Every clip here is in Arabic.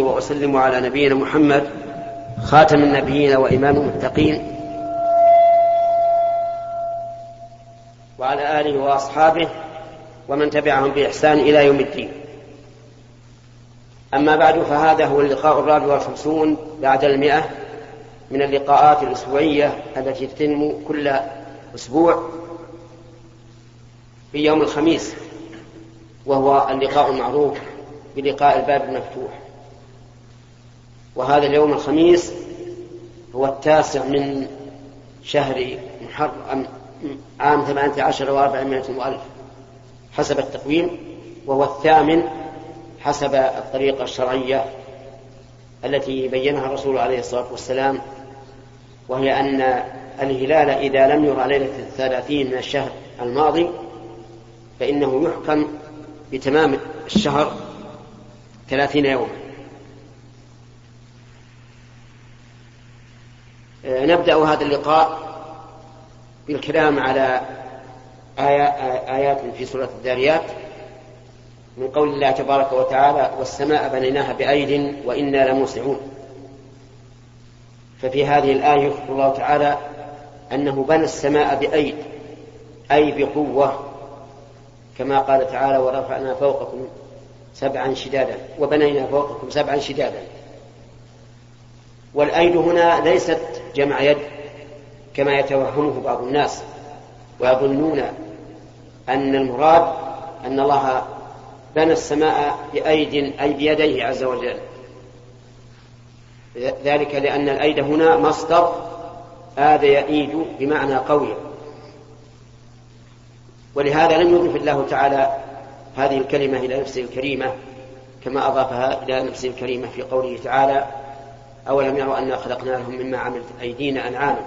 وأسلم على نبينا محمد خاتم النبيين وإمام المتقين. وعلى آله وأصحابه ومن تبعهم بإحسان إلى يوم الدين. أما بعد فهذا هو اللقاء الرابع والخمسون بعد المئة من اللقاءات الأسبوعية التي تتم كل أسبوع في يوم الخميس وهو اللقاء المعروف بلقاء الباب المفتوح. وهذا اليوم الخميس هو التاسع من شهر محرم عام ثمانية عشر وأربعمائة وألف حسب التقويم وهو الثامن حسب الطريقة الشرعية التي بينها الرسول عليه الصلاة والسلام وهي أن الهلال إذا لم يرى ليلة الثلاثين من الشهر الماضي فإنه يحكم بتمام الشهر ثلاثين يوما. نبدأ هذا اللقاء بالكلام على آيات في سورة الذاريات من قول الله تبارك وتعالى والسماء بنيناها بأيد وإنا لموسعون ففي هذه الآية يخبر الله تعالى أنه بنى السماء بأيد أي بقوة كما قال تعالى ورفعنا فوقكم سبعا شدادا وبنينا فوقكم سبعا شدادا. والأيد هنا ليست جمع يد كما يتوهمه بعض الناس ويظنون أن المراد أن الله بنى السماء بأيد أي بيديه عز وجل. ذلك لأن الأيد هنا مصدر آد يأيد بمعنى قوي. ولهذا لم يضف الله تعالى هذه الكلمة إلى نفسه الكريمة كما أضافها إلى نفسه الكريمة في قوله تعالى أولم يروا أنا خلقنا لهم مما عملت أيدينا أنعاما.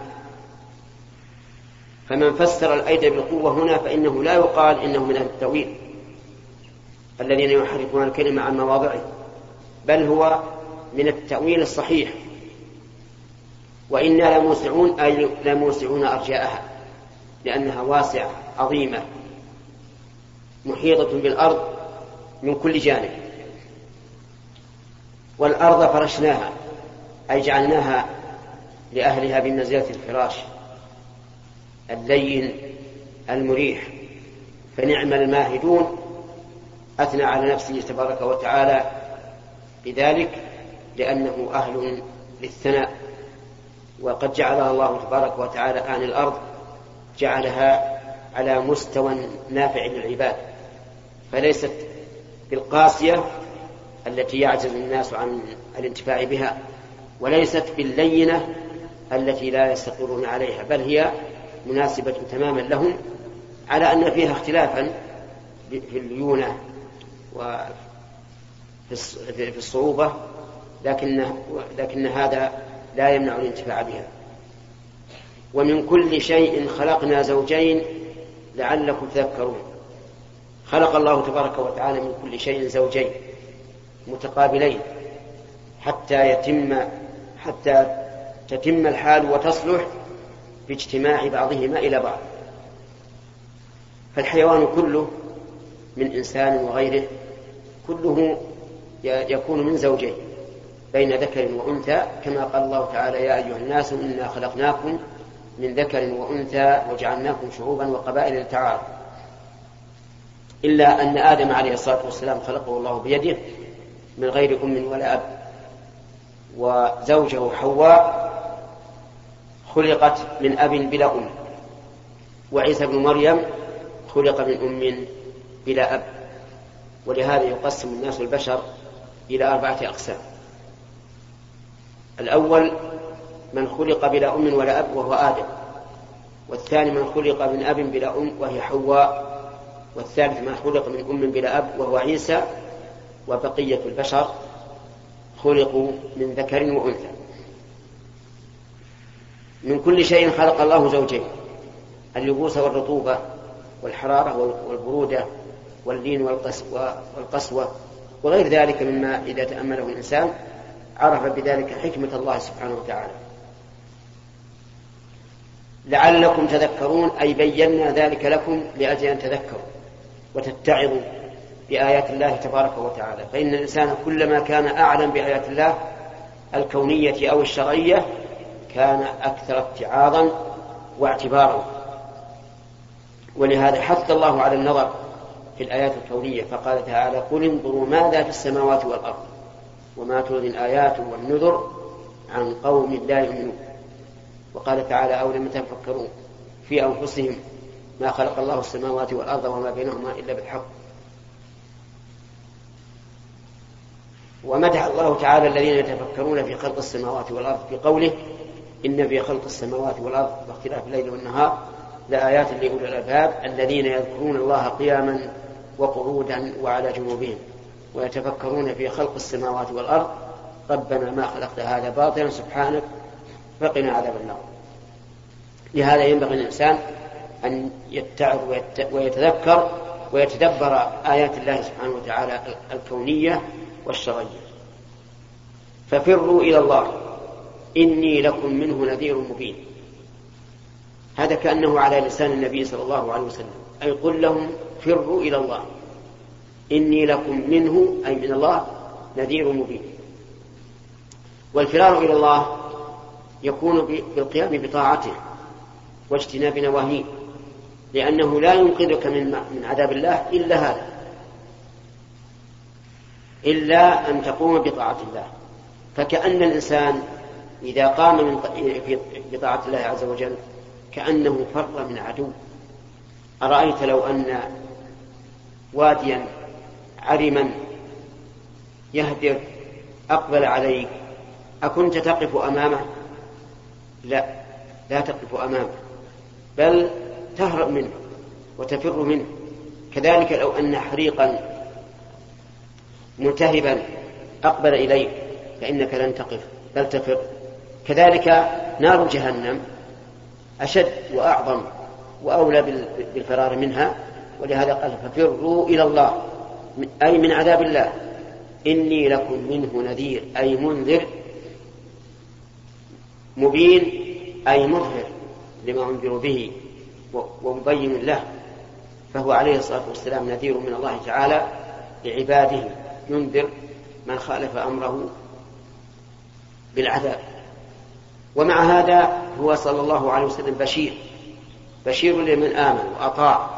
فمن فسر الأيد بالقوة هنا فإنه لا يقال إنه من أهل التأويل. الذين يحرفون الكلمة عن مواضعه بل هو من التأويل الصحيح. وإنا لموسعون أي لموسعون أرجاءها لأنها واسعة عظيمة محيطة بالأرض من كل جانب. والأرض فرشناها. أي جعلناها لأهلها بمنزلة الفراش اللين المريح فنعم الماهدون أثنى على نفسه تبارك وتعالى بذلك لأنه أهل للثناء. وقد جعلها الله تبارك وتعالى آن الأرض جعلها على مستوى نافع للعباد. فليست بالقاسية التي يعجز الناس عن الانتفاع بها. وليست باللينة التي لا يستقرون عليها بل هي مناسبة تماما لهم على أن فيها اختلافا في الليونة وفي الصعوبة لكن لكن هذا لا يمنع الانتفاع بها. ومن كل شيء خلقنا زوجين لعلكم تذكرون. خلق الله تبارك وتعالى من كل شيء زوجين متقابلين حتى يتم حتى تتم الحال وتصلح باجتماع بعضهما إلى بعض. فالحيوان كله من إنسان وغيره كله يكون من زوجين بين ذكر وأنثى كما قال الله تعالى يا أيها الناس إنا خلقناكم من ذكر وأنثى وجعلناكم شعوبا وقبائل لتعارفوا. إلا أن آدم عليه الصلاة والسلام خلقه الله بيده من غير أم ولا أب. وزوجه حواء خلقت من أب بلا أم وعيسى بن مريم خلق من أم بلا أب ولهذا يقسم الناس البشر إلى أربعة أقسام. الأول من خلق بلا أم ولا أب وهو آدم والثاني من خلق من أب بلا أم وهي حواء والثالث من خلق من أم بلا أب وهو عيسى وبقية البشر خلقوا من ذكر وأنثى. من كل شيء خلق الله زوجين اللبوس والرطوبة والحرارة والبرودة واللين والقسوة وغير ذلك مما إذا تأمله الإنسان عرف بذلك حكمة الله سبحانه وتعالى. لعلكم تذكرون أي بينا ذلك لكم لأجل أن تذكروا وتتعظوا. بآيات الله تبارك وتعالى. فإن الإنسان كلما كان أعلم بآيات الله الكونية أو الشرعية كان أكثر اتعاظا واعتبارا. ولهذا حث الله على النظر في الآيات الكونية فقال تعالى قل انظروا ماذا في السماوات والأرض وما تغني الآيات والنذر عن قوم لا يؤمنون. وقال تعالى أولم تفكروا في أنفسهم ما خلق الله السماوات والأرض وما بينهما إلا بالحق ومدح الله تعالى الذين يتفكرون في خلق السماوات والأرض بقوله إن في خلق السماوات والأرض واختلاف الليل والنهار لآيات لأولي الألباب الذين يذكرون الله قياما وقعودا وعلى جنوبهم ويتفكرون في خلق السماوات والأرض ربنا ما خلقت هذا باطلا سبحانك فقنا عذاب النار. لهذا ينبغي الإنسان أن يتعظ ويتذكر ويتدبر آيات الله سبحانه وتعالى الكونية والشرعية ففروا إلى الله. إني لكم منه نذير مبين. هذا كأنه على لسان النبي صلى الله عليه وسلم. أي قل لهم فروا إلى الله. إني لكم منه أي من الله نذير مبين. والفرار إلى الله يكون بالقيام بطاعته واجتناب نواهيه لأنه لا ينقذك من من عذاب الله إلا هذا. إلا أن تقوم بطاعة الله. فكأن الإنسان إذا قام من بطاعة الله عز وجل كأنه فر من عدو. أرأيت لو أن واديا عرما يهدر أقبل عليك أكنت تقف أمامه؟ لا لا تقف أمامه بل تهرب منه وتفر منه. كذلك لو أن حريقا ملتهبا أقبل إليك فإنك لن تقف بل تفر. كذلك نار جهنم أشد وأعظم وأولى بالفرار منها ولهذا قال ففروا إلى الله أي من عذاب الله. إني لكم منه نذير أي منذر مبين أي مظهر لما أنذر به ومبين له. فهو عليه الصلاة والسلام نذير من الله تعالى لعباده. ينذر من خالف أمره بالعذاب. ومع هذا هو صلى الله عليه وسلم بشير. بشير لمن آمن وأطاع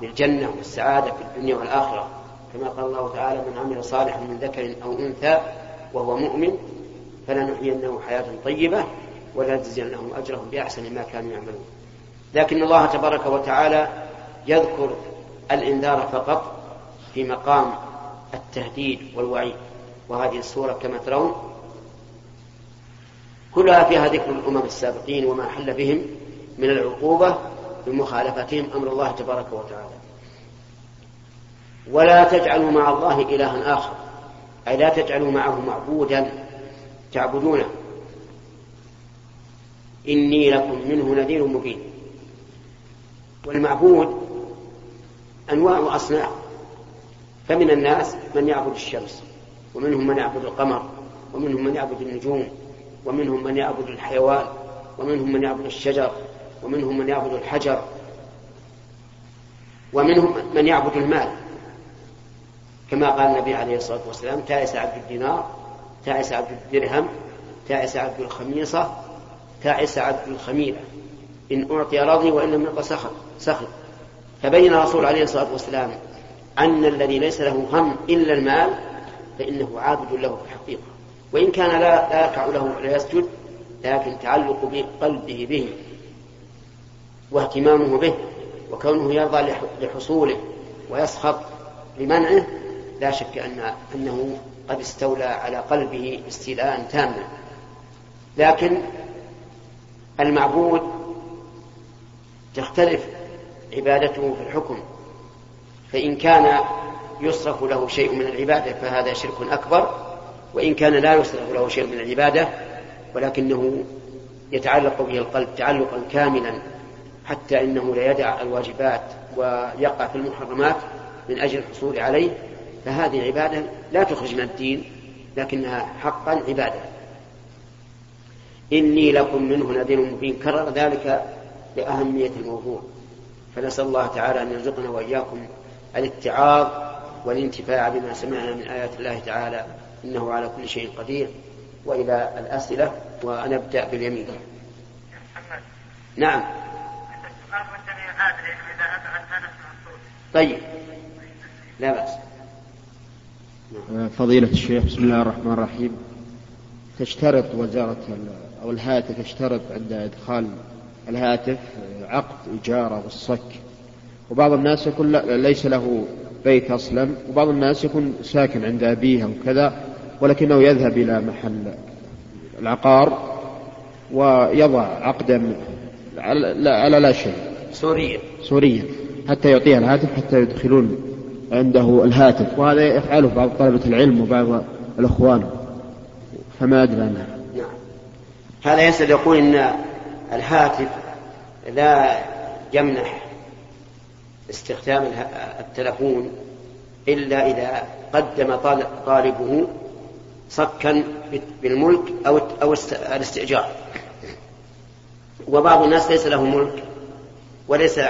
بالجنة والسعادة في الدنيا والآخرة. كما قال الله تعالى من عمل صالحا من ذكر أو أنثى وهو مؤمن فلنحيينه حياة طيبة ولنجزينهم أجرهم بأحسن ما كانوا يعملون. لكن الله تبارك وتعالى يذكر الإنذار فقط في مقام التهديد والوعيد. وهذه السورة كما ترون كلها فيها ذكر الأمم السابقين وما حل بهم من العقوبة بمخالفتهم أمر الله تبارك وتعالى. ولا تجعلوا مع الله إلها آخر. أي لا تجعلوا معه معبودا تعبدونه. إني لكم منه نذير مبين. والمعبود أنواع وأصناف. فمن الناس من يعبد الشمس ومنهم من يعبد القمر ومنهم من يعبد النجوم ومنهم من يعبد الحيوان ومنهم من يعبد الشجر ومنهم من يعبد الحجر ومنهم من يعبد المال. كما قال النبي عليه الصلاة والسلام تعس عبد الدينار تعس عبد الدرهم تعس عبد الخميصة تعس عبد الخميلة. إن أعطي رضي وإن لم يعط سخط سخط فبين الرسول عليه الصلاة والسلام أن الذي ليس له هم إلا المال فإنه عابد له في الحقيقة. وإن كان لا, لا يركع له ولا يسجد لكن تعلق بقلبه به واهتمامه به وكونه يرضى لحصوله ويسخط لمنعه لا شك أن أنه قد استولى على قلبه استيلاء تاما. لكن المعبود تختلف عبادته في الحكم. فإن كان يصرف له شيء من العبادة فهذا شرك أكبر وإن كان لا يصرف له شيء من العبادة ولكنه يتعلق به القلب تعلقا كاملا حتى إنه لا يدع الواجبات ويقع في المحرمات من أجل الحصول عليه فهذه عبادة لا تخرج من الدين لكنها حقا عبادة. إني لكم منه نذير مبين. كرر ذلك لأهمية الموضوع فنسأل الله تعالى أن يرزقنا وإياكم الاتعاظ والانتفاع بما سمعنا من آيات الله تعالى إنه على كل شيء قدير وإلى الأسئلة ونبدأ باليمين. نعم. طيب. لا بأس. فضيلة الشيخ بسم الله الرحمن الرحيم. تشترط وزارة أو الهاتف يشترط عند إدخال الهاتف عقد إجارة والصك. وبعض الناس يكون ليس له بيت أصلا وبعض الناس يكون ساكن عند أبيه أو كذا ولكنه يذهب إلى محل العقار ويضع عقدا على لا شيء. سوريا. سوريا. حتى يعطيها الهاتف حتى يدخلون عنده الهاتف. وهذا يفعله بعض طلبة العلم وبعض الأخوان. فما أدري عنها نعم. هذا يسأل يقول إن الهاتف لا يمنح استخدام التلفون إلا إذا قدم طالبه صكا بالملك أو أو الاستئجار. وبعض الناس ليس له ملك وليس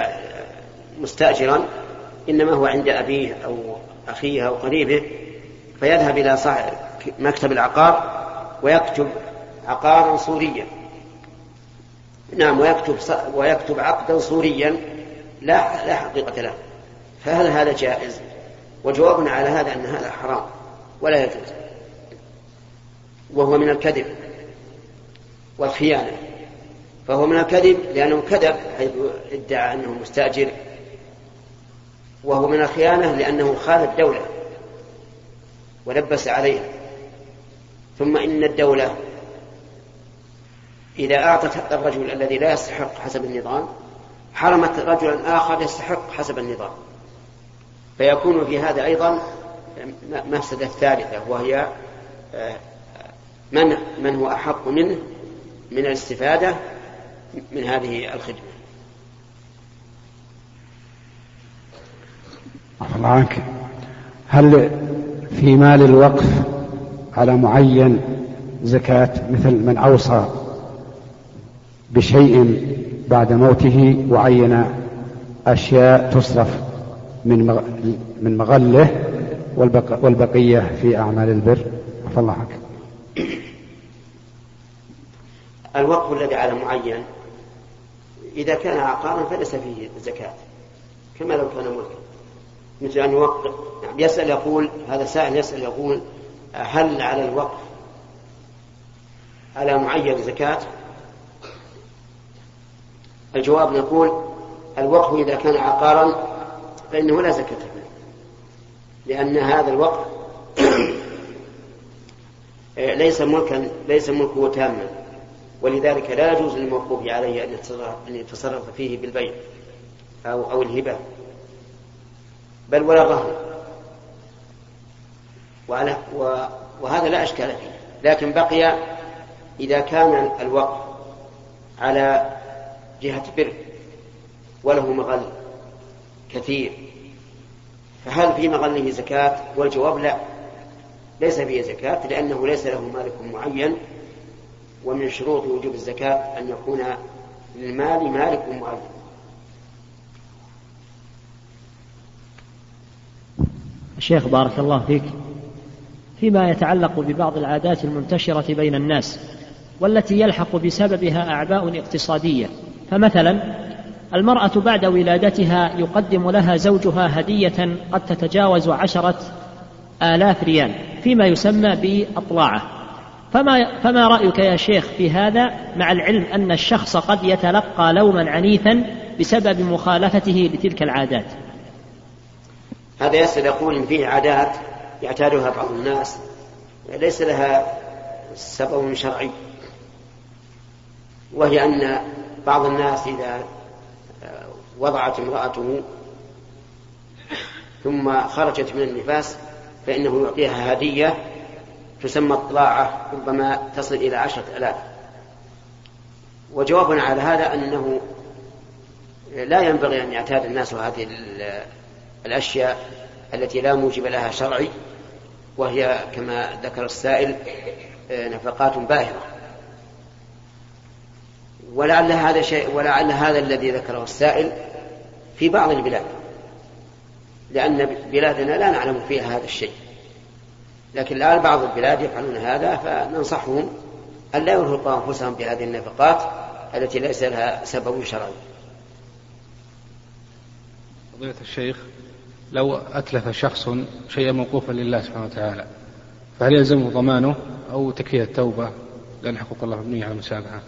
مستأجرا إنما هو عند أبيه أو أخيه أو قريبه فيذهب إلى مكتب العقار ويكتب عقارا صوريا نعم ويكتب ويكتب عقدا صوريا لا لا حقيقة له. فهل هذا جائز؟ وجوابنا على هذا أن هذا حرام ولا يجوز. وهو من الكذب والخيانة. فهو من الكذب لأنه كذب حيث ادعى أنه مستأجر. وهو من الخيانة لأنه خان الدولة ولبس عليها. ثم إن الدولة إذا أعطت الرجل الذي لا يستحق حسب النظام حرمت رجلا آخر يستحق حسب النظام. فيكون في هذا أيضا مفسدة ثالثة وهي آه، من من هو أحق منه من الاستفادة من هذه الخدمة. عنك. هل في مال الوقف على معين زكاة مثل من أوصى بشيء بعد موته وعين أشياء تصرف من من مغله والبقية في أعمال البر. عفى الله عنك. الوقف الذي على معين إذا كان عقارا فليس فيه زكاة كما لو كان ملكا. مثل أن يوقف يعني يسأل يقول هذا سائل يسأل يقول هل على الوقف على معين زكاة؟ الجواب نقول الوقف إذا كان عقارا فإنه لا زكاة فيه. لأن هذا الوقف ليس ملكا ليس ملكه تاما. ولذلك لا يجوز للموقوف عليه أن يتصرف فيه بالبيع أو أو الهبة. بل ولا رهن وهذا لا أشكال فيه. لكن بقي إذا كان الوقف على جهة بر وله مغل كثير. فهل في مغله زكاة؟ والجواب لا. ليس فيه زكاة لأنه ليس له مالك معين ومن شروط وجوب الزكاة أن يكون للمال مالك معين. الشيخ بارك الله فيك. فيما يتعلق ببعض العادات المنتشرة بين الناس والتي يلحق بسببها أعباء اقتصادية فمثلا المرأة بعد ولادتها يقدم لها زوجها هدية قد تتجاوز عشرة آلاف ريال فيما يسمى بأطلاعة. فما, فما رأيك يا شيخ في هذا؟ مع العلم أن الشخص قد يتلقى لوما عنيفا بسبب مخالفته لتلك العادات. هذا يسأل يقول إن فيه عادات يعتادها بعض الناس ليس لها سبب شرعي وهي أن بعض الناس إذا وضعت امرأته ثم خرجت من النفاس فإنه يعطيها هدية تسمى الطلاعة ربما تصل إلى عشرة آلاف. وجوابنا على هذا أنه لا ينبغي أن يعتاد الناس هذه الأشياء التي لا موجب لها شرعي وهي كما ذكر السائل نفقات باهظة ولعل هذا شيء ولعل هذا الذي ذكره السائل في بعض البلاد. لأن بلادنا لا نعلم فيها هذا الشيء. لكن الآن بعض البلاد يفعلون هذا فننصحهم أن لا يرهقوا أنفسهم بهذه النفقات التي ليس لها سبب شرعي. فضيلة الشيخ لو أتلف شخص شيئا موقوفا لله سبحانه وتعالى فهل يلزمه ضمانه أو تكفيه التوبة؟ لأن حقوق الله مبنية على المسامحة.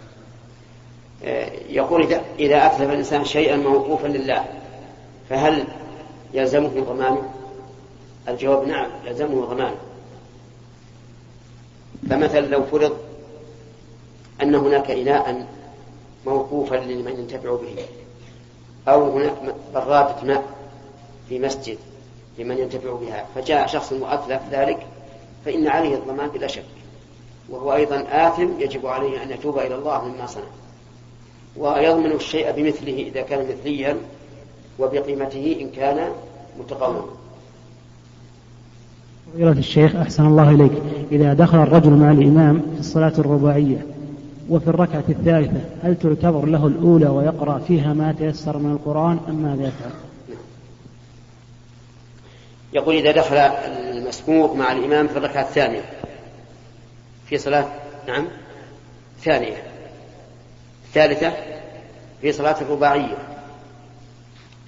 يقول إذا, أتلف الإنسان شيئا موقوفا لله فهل يلزمه ضمانه الجواب نعم يلزمه ضمانه فمثلا لو فرض أن هناك إناء موقوفا لمن ينتفع به أو هناك برادة ماء في مسجد لمن ينتفع بها فجاء شخص وأتلف ذلك فإن عليه الضمان بلا شك وهو أيضا آثم يجب عليه أن يتوب إلى الله مما صنع. ويضمن الشيء بمثله إذا كان مثليا وبقيمته إن كان متقوما. فضيلة الشيخ أحسن الله إليك. إذا دخل الرجل مع الإمام في الصلاة الرباعية وفي الركعة الثالثة هل تعتبر له الأولى ويقرأ فيها ما تيسر من القرآن أم ماذا يفعل؟ يقول إذا دخل المسبوق مع الإمام في الركعة الثانية. في صلاة نعم. ثانية. الثالثة في صلاة الرباعية.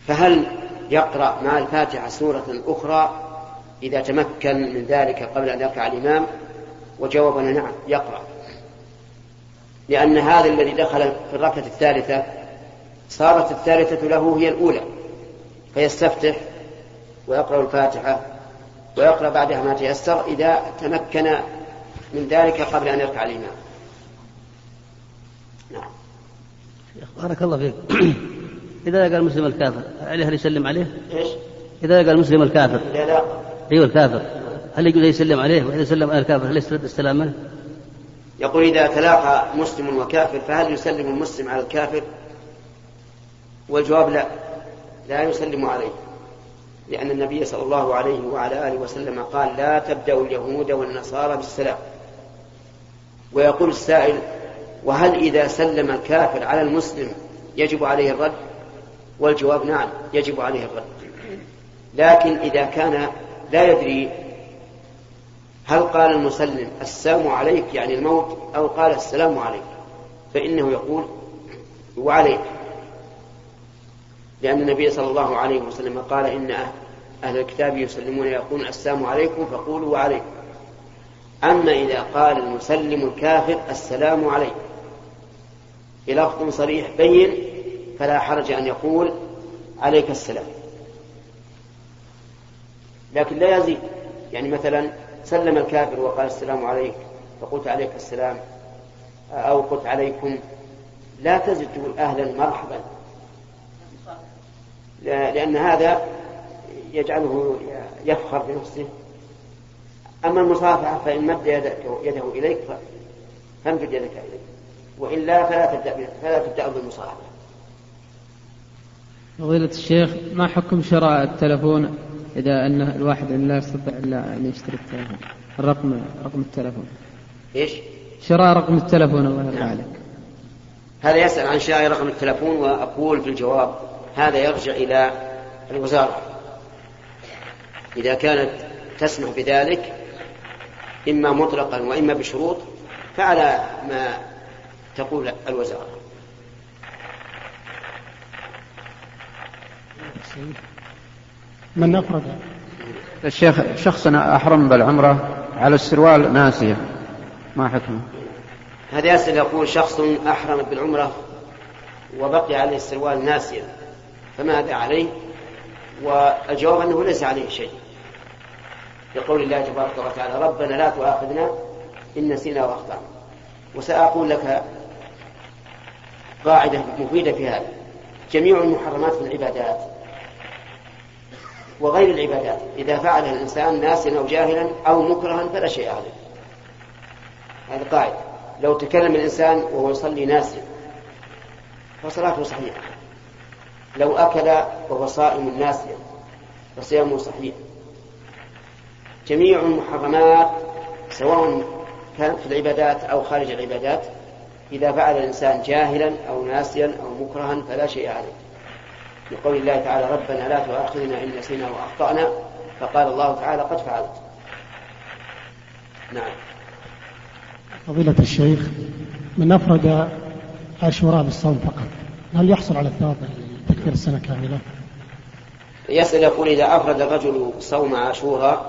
فهل يقرأ مع الفاتحة سورة أخرى إذا تمكن من ذلك قبل أن يركع الإمام؟ وجوابنا نعم يقرأ. لأن هذا الذي دخل في الركعة الثالثة صارت الثالثة له هي الأولى. فيستفتح ويقرأ الفاتحة ويقرأ بعدها ما تيسر إذا تمكن من ذلك قبل أن يركع الإمام. نعم. بارك الله فيك. إذا لقى المسلم الكافر عليه هل يسلم عليه؟ إيش؟ إذا لقى المسلم الكافر. إذا لا. أيوه الكافر. هل يجوز يسلم عليه؟ وإذا سلم على الكافر؟ هل يسترد السلام منه؟ يقول إذا تلاقى مسلم وكافر فهل يسلم المسلم على الكافر؟ والجواب لا. لا يسلم عليه. لأن النبي صلى الله عليه وعلى آله وسلم قال لا تبدأوا اليهود والنصارى بالسلام. ويقول السائل وهل إذا سلم الكافر على المسلم يجب عليه الرد؟ والجواب نعم يجب عليه الرد. لكن إذا كان لا يدري هل قال المسلم السلام عليك يعني الموت أو قال السلام عليك فإنه يقول وعليك. لأن النبي صلى الله عليه وسلم قال إن أهل الكتاب يسلمون يقولون السلام عليكم فقولوا وعليكم أما إذا قال المسلم الكافر السلام عليكم بلفظ صريح بين فلا حرج أن يقول عليك السلام. لكن لا يزيد. يعني مثلا سلم الكافر وقال السلام عليك فقلت عليك السلام أو قلت عليكم لا تزد تقول أهلا مرحبا. لأن هذا يجعله يفخر بنفسه. أما المصافحة فإن مد يده إليك فامد يدك إليه وإلا فلا تبدأ فلا تبدأ بالمصافحة فضيلة الشيخ ما حكم شراء التلفون إذا أن الواحد لا يستطيع إلا أن يشتري التلفون الرقم رقم التلفون إيش؟ شراء رقم التلفون الله يرضى. عليك هذا يسأل عن شراء رقم التلفون وأقول في الجواب هذا يرجع إلى الوزارة إذا كانت تسمح بذلك إما مطلقا وإما بشروط فعلى ما تقول الوزارة. من أفرد؟ الشيخ شخص أحرم بالعمرة على السروال ناسية. ما حكمه؟ هذا يسأل يقول شخص أحرم بالعمرة وبقي عليه السروال ناسيا فماذا عليه؟ والجواب أنه ليس عليه شيء. يقول الله تبارك وتعالى ربنا لا تؤاخذنا إن نسينا وأخطأنا. وسأقول لك قاعدة مفيدة في هذا. جميع المحرمات في العبادات وغير العبادات. إذا فعلها الإنسان ناسيا أو جاهلا أو مكرها فلا شيء عليه. هذه قاعدة. لو تكلم الإنسان وهو يصلي ناسيا فصلاته صحيحة. لو أكل وهو صائم ناسيا فصيامه صحيح. جميع المحرمات سواء كانت في العبادات أو خارج العبادات إذا فعل الإنسان جاهلا أو ناسيا أو مكرها فلا شيء عليه لقول الله تعالى ربنا لا تؤاخذنا إن نسينا وأخطأنا فقال الله تعالى قد فعلت نعم فضيلة الشيخ من أفرد عاشوراء بالصوم فقط هل يحصل على الثواب تكفير السنة كاملة؟ يسأل يقول إذا أفرد الرجل صوم عاشوراء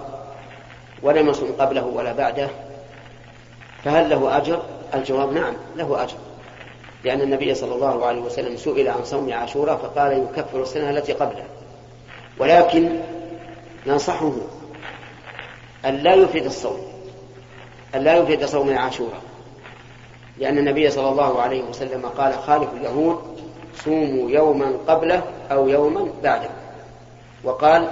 ولم يصم قبله ولا بعده فهل له أجر؟ الجواب نعم له أجر. لأن النبي صلى الله عليه وسلم سئل عن صوم عاشوراء فقال يكفر السنة التي قبله ولكن ننصحه أن لا يفرد الصوم أن لا يفرد صوم عاشوراء. لأن النبي صلى الله عليه وسلم قال خالف اليهود صوموا يوما قبله أو يوما بعده. وقال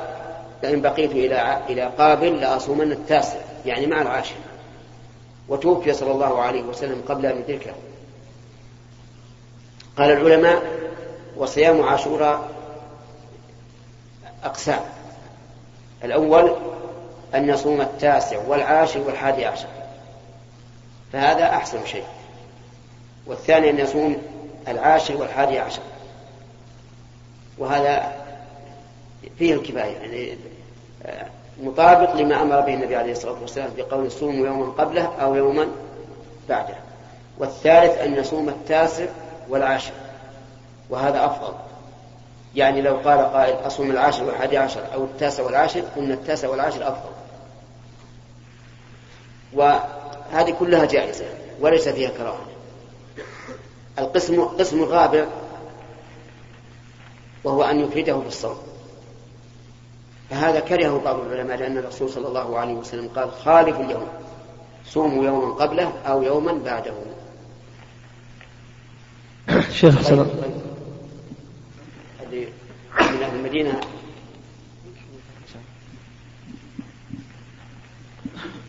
لئن بقيت إلى إلى قابل لأصومن التاسع يعني مع العاشر. وتوفي صلى الله عليه وسلم قبل أن يدركه. قال العلماء وصيام عاشوراء أقسام. الأول أن يصوم التاسع والعاشر والحادي عشر. فهذا أحسن شيء. والثاني أن يصوم العاشر والحادي عشر. وهذا فيه الكفاية يعني مطابق لما أمر به النبي عليه الصلاة والسلام بقول صوموا يوما قبله أو يوما بعده. والثالث أن يصوم التاسع والعاشر وهذا أفضل. يعني لو قال قائل أصوم العاشر والحادي عشر أو التاسع والعاشر قلنا التاسع والعاشر أفضل. وهذه كلها جائزة وليس فيها كراهة. القسم قسم الرابع وهو أن يفرده بالصوم فهذا كرهه بعض العلماء لأن الرسول صلى الله عليه وسلم قال خالف اليوم صوموا يوما قبله أو يوما بعده. شيخ حسن من أهل المدينة.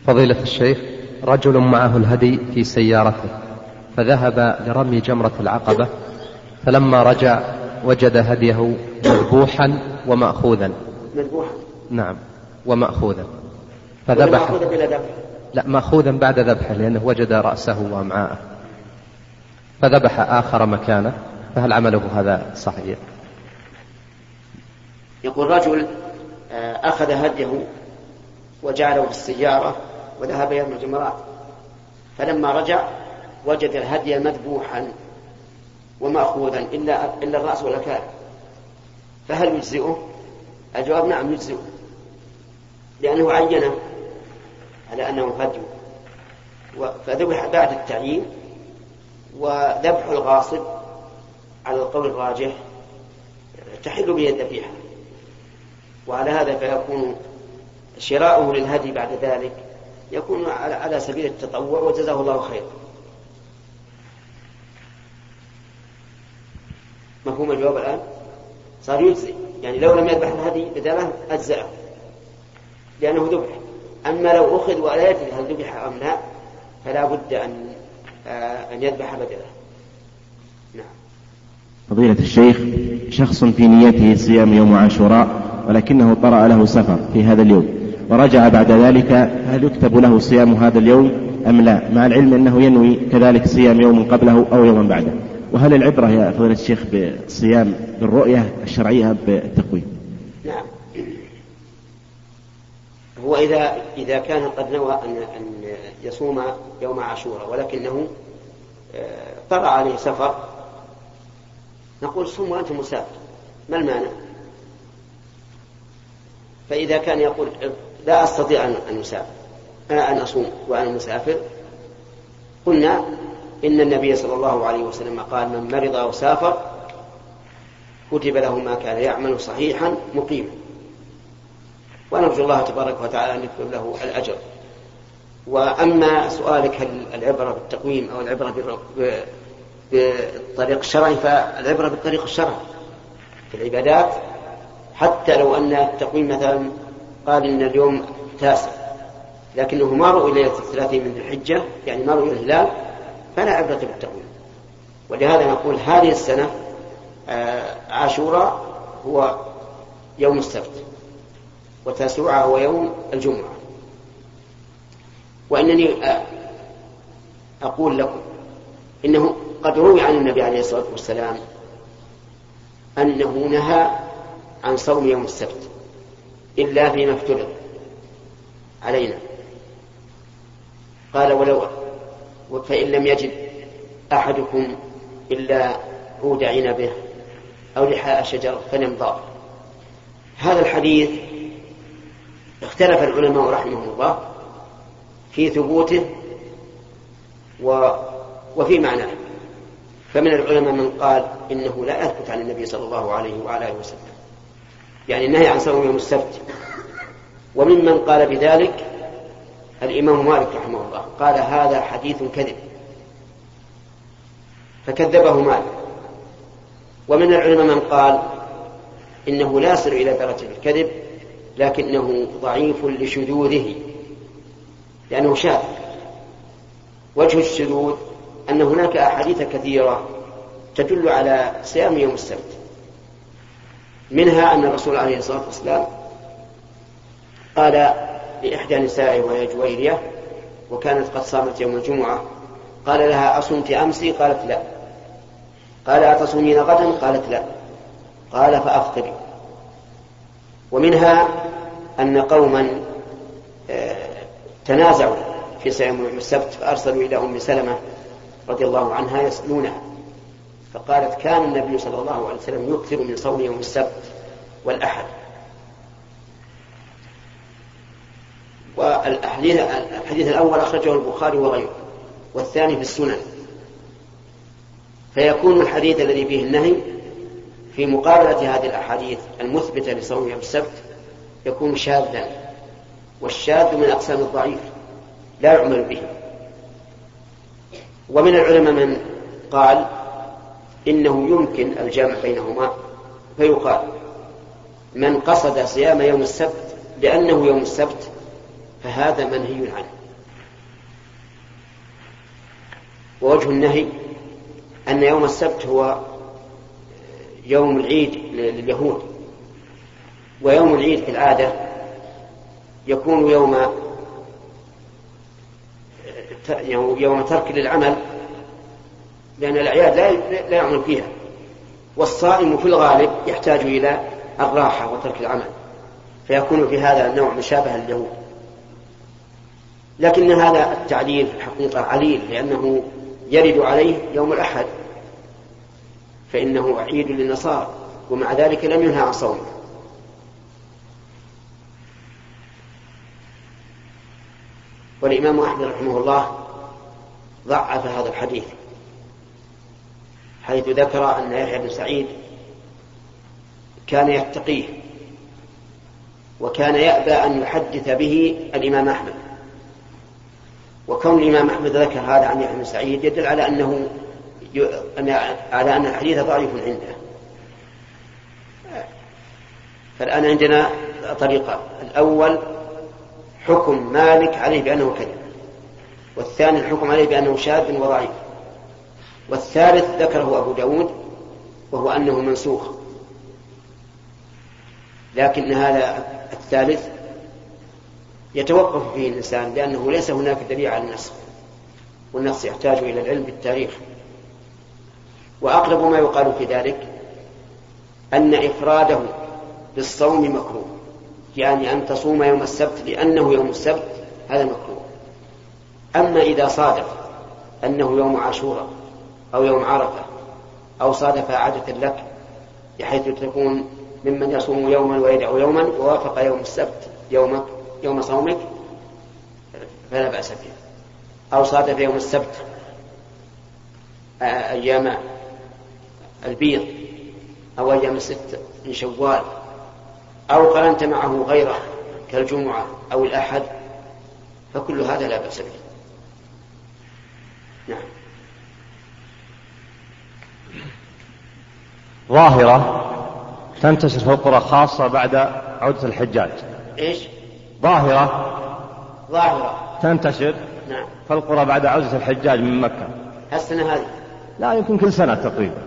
فضيلة الشيخ رجل معه الهدي في سيارته فذهب لرمي جمرة العقبة فلما رجع وجد هديه مذبوحا ومأخوذا. مذبوحا نعم. ومأخوذا فذبح. بلا ذبح. لا مأخوذا بعد ذبحه لأنه وجد رأسه وأمعاءه. فذبح آخر مكانه. فهل عمله هذا صحيح؟ يقول رجل آه، أخذ هديه وجعله في السيارة وذهب يرمي الجمرات فلما رجع وجد الهدي مذبوحا ومأخوذا إلا إلا الرأس والأكال فهل يجزئه؟ الجواب نعم يجزئه. لأنه عينه على أنه هدي فذبح بعد التعيين وذبح الغاصب على القول الراجح تحل به الذبيحة. وعلى هذا فيكون شراؤه للهدي بعد ذلك يكون على سبيل التطوع وجزاه الله خيرا مفهوم الجواب الآن؟ صار يجزي يعني لو لم يذبح الهدي بدله أجزأه لأنه ذبح. أما لو أخذ ولا يدري هل ذبح أم لا فلا بد أن آه، أن يذبح بدله نعم. فضيلة الشيخ شخص في نيته صيام يوم عاشوراء ولكنه طرأ له سفر في هذا اليوم ورجع بعد ذلك هل يكتب له صيام هذا اليوم أم لا؟ مع العلم أنه ينوي كذلك صيام يوم قبله أو يوما بعده. وهل العبرة يا فضيلة الشيخ بالصيام بالرؤية الشرعية بالتقويم؟ نعم. هو إذا إذا كان قد نوى أن أن يصوم يوم عاشوراء ولكنه آه، طرأ عليه سفر نقول صوم وأنت مسافر. ما المانع؟ فإذا كان يقول لا أستطيع أن أسافر أن أصوم وأنا مسافر قلنا إن النبي صلى الله عليه وسلم قال من مرض أو سافر كتب له ما كان يعمل صحيحا مقيما ونرجو الله تبارك وتعالى أن يكتب له الأجر. وأما سؤالك هل العبرة بالتقويم أو العبرة بالطريق الشرعي فالعبرة بالطريق الشرعي في العبادات حتى لو أن التقويم مثلا قال إن اليوم تاسع لكنه ما رؤي ليلة الثلاثين من الحجة يعني ما رؤي الهلال فلا عبرة بالتقويم ولهذا نقول هذه السنة آه، عاشوراء هو يوم السبت وتاسوعة هو يوم الجمعة. وإنني آه، أقول لكم إنه قد روي عن النبي عليه الصلاة والسلام أنه نهى عن صوم يوم السبت إلا فيما افترض علينا. قال ولو فإن لم يجد أحدكم إلا عود عنبه أو لحاء شجر فليمضى. هذا الحديث اختلف العلماء رحمهم الله في ثبوته و وفي معناه. فمن العلماء من قال إنه لا يثبت عن النبي صلى الله عليه وعلى آله وسلم. يعني النهي عن صوم يوم السبت. وممن قال بذلك الإمام مالك رحمه الله قال هذا حديث كذب. فكذبه مالك. ومن العلماء من قال إنه لا يصل إلى درجة الكذب لكنه ضعيف لشذوذه لأنه شاذ. وجه الشذوذ أن هناك أحاديث كثيرة تدل على صيام يوم السبت. منها أن الرسول عليه الصلاة والسلام قال لإحدى نسائه وهي جويرية وكانت قد صامت يوم الجمعة. قال لها أصمت أمسي قالت لا. قال أتصومين غدا؟ قالت لا. قال فأفطري. ومنها أن قوما آه، تنازعوا في صيام يوم السبت فأرسلوا إلى أم سلمة رضي الله عنها يسألونها. فقالت كان النبي صلى الله عليه وسلم يكثر من صوم يوم السبت والأحد. والحديث الحديث الأول أخرجه البخاري وغيره والثاني في السنن. فيكون الحديث الذي فيه النهي في مقابلة هذه الأحاديث المثبتة لصوم يوم السبت يكون شاذا والشاذ من أقسام الضعيف لا يعمل به. ومن العلماء من قال إنه يمكن الجمع بينهما فيقال من قصد صيام يوم السبت لأنه يوم السبت فهذا منهي عنه. ووجه النهي أن يوم السبت هو يوم العيد لليهود. ويوم العيد في العادة يكون يوم يوم ترك للعمل لأن الأعياد لا يعمل فيها. والصائم في الغالب يحتاج إلى الراحة وترك العمل. فيكون في هذا النوع مشابها لليهود. لكن هذا التعليل في الحقيقة عليل لأنه يرد عليه يوم الأحد. فإنه عيد للنصارى ومع ذلك لم ينهى عن صومه. والإمام أحمد رحمه الله ضعف هذا الحديث حيث ذكر أن يحيى بن سعيد كان يتقيه وكان يأبى أن يحدث به الإمام أحمد. وكون الإمام أحمد ذكر هذا عن يحيى بن سعيد يدل على أنه على أن الحديث ضعيف عنده. فالآن عندنا طريقة. الأول حكم مالك عليه بأنه كذب. والثاني الحكم عليه بأنه شاذ وضعيف. والثالث ذكره أبو داود وهو أنه منسوخ. لكن هذا الثالث يتوقف فيه الإنسان لأنه ليس هناك دليل على النسخ والنص يحتاج إلى العلم بالتاريخ. وأقرب ما يقال في ذلك أن إفراده بالصوم مكروه يعني أن تصوم يوم السبت لأنه يوم السبت هذا مكروه. أما إذا صادف أنه يوم عاشوراء أو يوم عرفة أو صادف عادة لك بحيث تكون ممن يصوم يوما ويدعو يوما ووافق يوم السبت يومك يوم صومك فلا بأس به أو صادف يوم السبت أيام البيض أو أيام الست من شوال أو قرنت معه غيره كالجمعة أو الأحد فكل هذا لا بأس به نعم. ظاهرة تنتشر في القرى خاصة بعد عودة الحجاج. إيش؟ ظاهرة. ظاهرة. تنتشر. نعم. في القرى بعد عودة الحجاج من مكة. السنة هذه. لا يمكن كل سنة تقريبا.